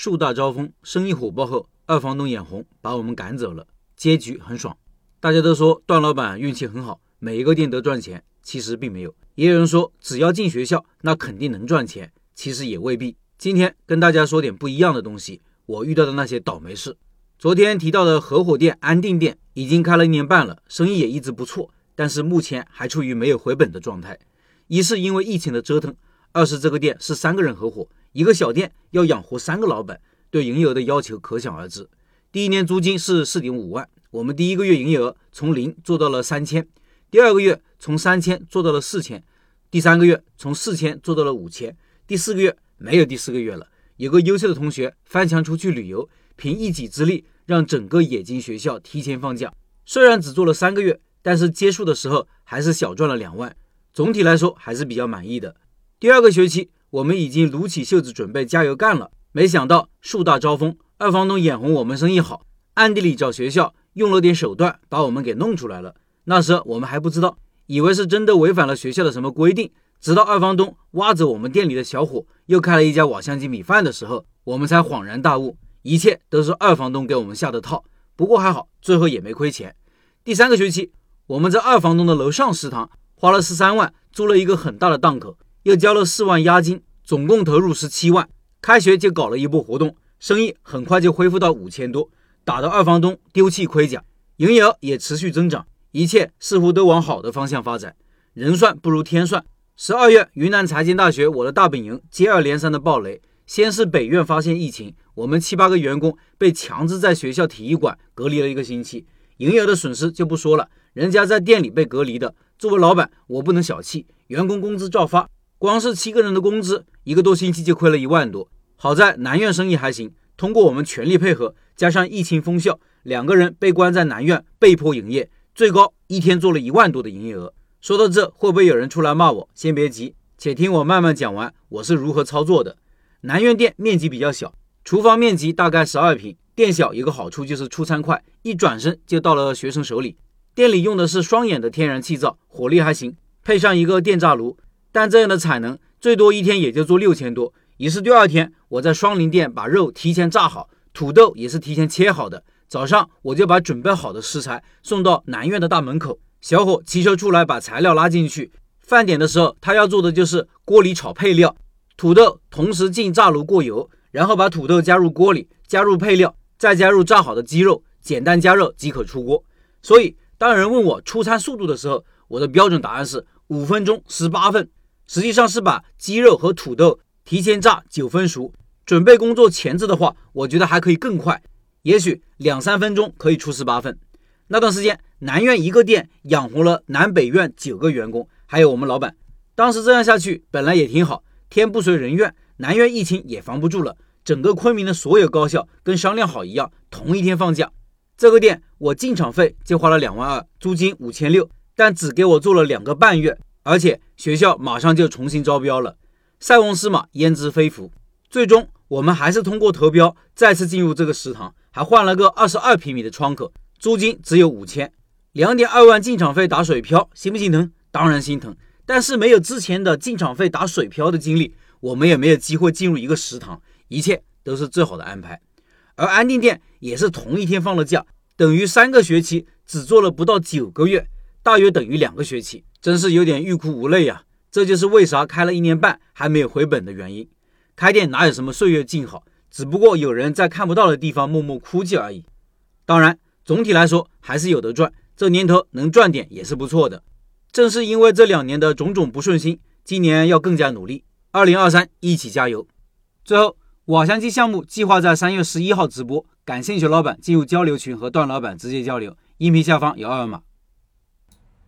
树大招风，生意火爆后，二房东眼红，把我们赶走了，结局很爽。大家都说段老板运气很好，每一个店都赚钱，其实并没有。也有人说只要进学校，那肯定能赚钱，其实也未必。今天跟大家说点不一样的东西，我遇到的那些倒霉事。昨天提到的合伙店安定店已经开了一年半了，生意也一直不错，但是目前还处于没有回本的状态。一是因为疫情的折腾，二是这个店是三个人合伙，一个小店要养活三个老板，对营业额的要求可想而知。第一年租金是四点五万，我们第一个月营业额从零做到了三千，第二个月从三千做到了四千，第三个月从四千做到了五千，第四个月没有第四个月了。有个优秀的同学翻墙出去旅游。凭一己之力让整个冶金学校提前放假，虽然只做了三个月，但是结束的时候还是小赚了两万，总体来说还是比较满意的。第二个学期，我们已经撸起袖子准备加油干了，没想到树大招风，二房东眼红我们生意好，暗地里找学校用了点手段把我们给弄出来了。那时我们还不知道，以为是真的违反了学校的什么规定，直到二房东挖走我们店里的小伙，又开了一家瓦香鸡米饭的时候，我们才恍然大悟。一切都是二房东给我们下的套，不过还好，最后也没亏钱。第三个学期，我们在二房东的楼上食堂花了十三万租了一个很大的档口，又交了四万押金，总共投入十七万。开学就搞了一波活动，生意很快就恢复到五千多，打得二房东丢弃盔甲，营业额也持续增长，一切似乎都往好的方向发展。人算不如天算，十二月云南财经大学我的大本营接二连三的暴雷。先是北院发现疫情，我们七八个员工被强制在学校体育馆隔离了一个星期，营业额的损失就不说了，人家在店里被隔离的。作为老板，我不能小气，员工工资照发，光是七个人的工资，一个多星期就亏了一万多。好在南院生意还行，通过我们全力配合，加上疫情封校，两个人被关在南院，被迫营业，最高一天做了一万多的营业额。说到这，会不会有人出来骂我？先别急，且听我慢慢讲完，我是如何操作的。南苑店面积比较小，厨房面积大概十二平。店小一个好处就是出餐快，一转身就到了学生手里。店里用的是双眼的天然气灶，火力还行，配上一个电炸炉。但这样的产能最多一天也就做六千多。于是第二天我在双林店把肉提前炸好，土豆也是提前切好的。早上我就把准备好的食材送到南苑的大门口，小伙骑车出来把材料拉进去。饭点的时候他要做的就是锅里炒配料。土豆同时进炸炉过油，然后把土豆加入锅里，加入配料，再加入炸好的鸡肉，简单加热即可出锅。所以当人问我出餐速度的时候，我的标准答案是五分钟十八份，实际上是把鸡肉和土豆提前炸九分熟。准备工作前置的话，我觉得还可以更快，也许两三分钟可以出十八份。那段时间，南苑一个店养活了南北苑九个员工，还有我们老板。当时这样下去，本来也挺好。天不遂人愿，南苑疫情也防不住了。整个昆明的所有高校跟商量好一样，同一天放假。这个店我进场费就花了两万二，租金五千六，但只给我做了两个半月，而且学校马上就重新招标了。塞翁失马，焉知非福。最终我们还是通过投标再次进入这个食堂，还换了个二十二平米的窗口，租金只有五千，两点二万进场费打水漂，心不心疼？当然心疼。但是没有之前的进场费打水漂的经历，我们也没有机会进入一个食堂，一切都是最好的安排。而安定店也是同一天放了假，等于三个学期只做了不到九个月，大约等于两个学期，真是有点欲哭无泪呀。这就是为啥开了一年半还没有回本的原因。开店哪有什么岁月静好，只不过有人在看不到的地方默默哭泣而已。当然，总体来说还是有的赚，这年头能赚点也是不错的。正是因为这两年的种种不顺心，今年要更加努力。二零二三，一起加油！最后，瓦香鸡项目计划在三月十一号直播，感兴趣老板进入交流群和段老板直接交流，音频下方有二维码。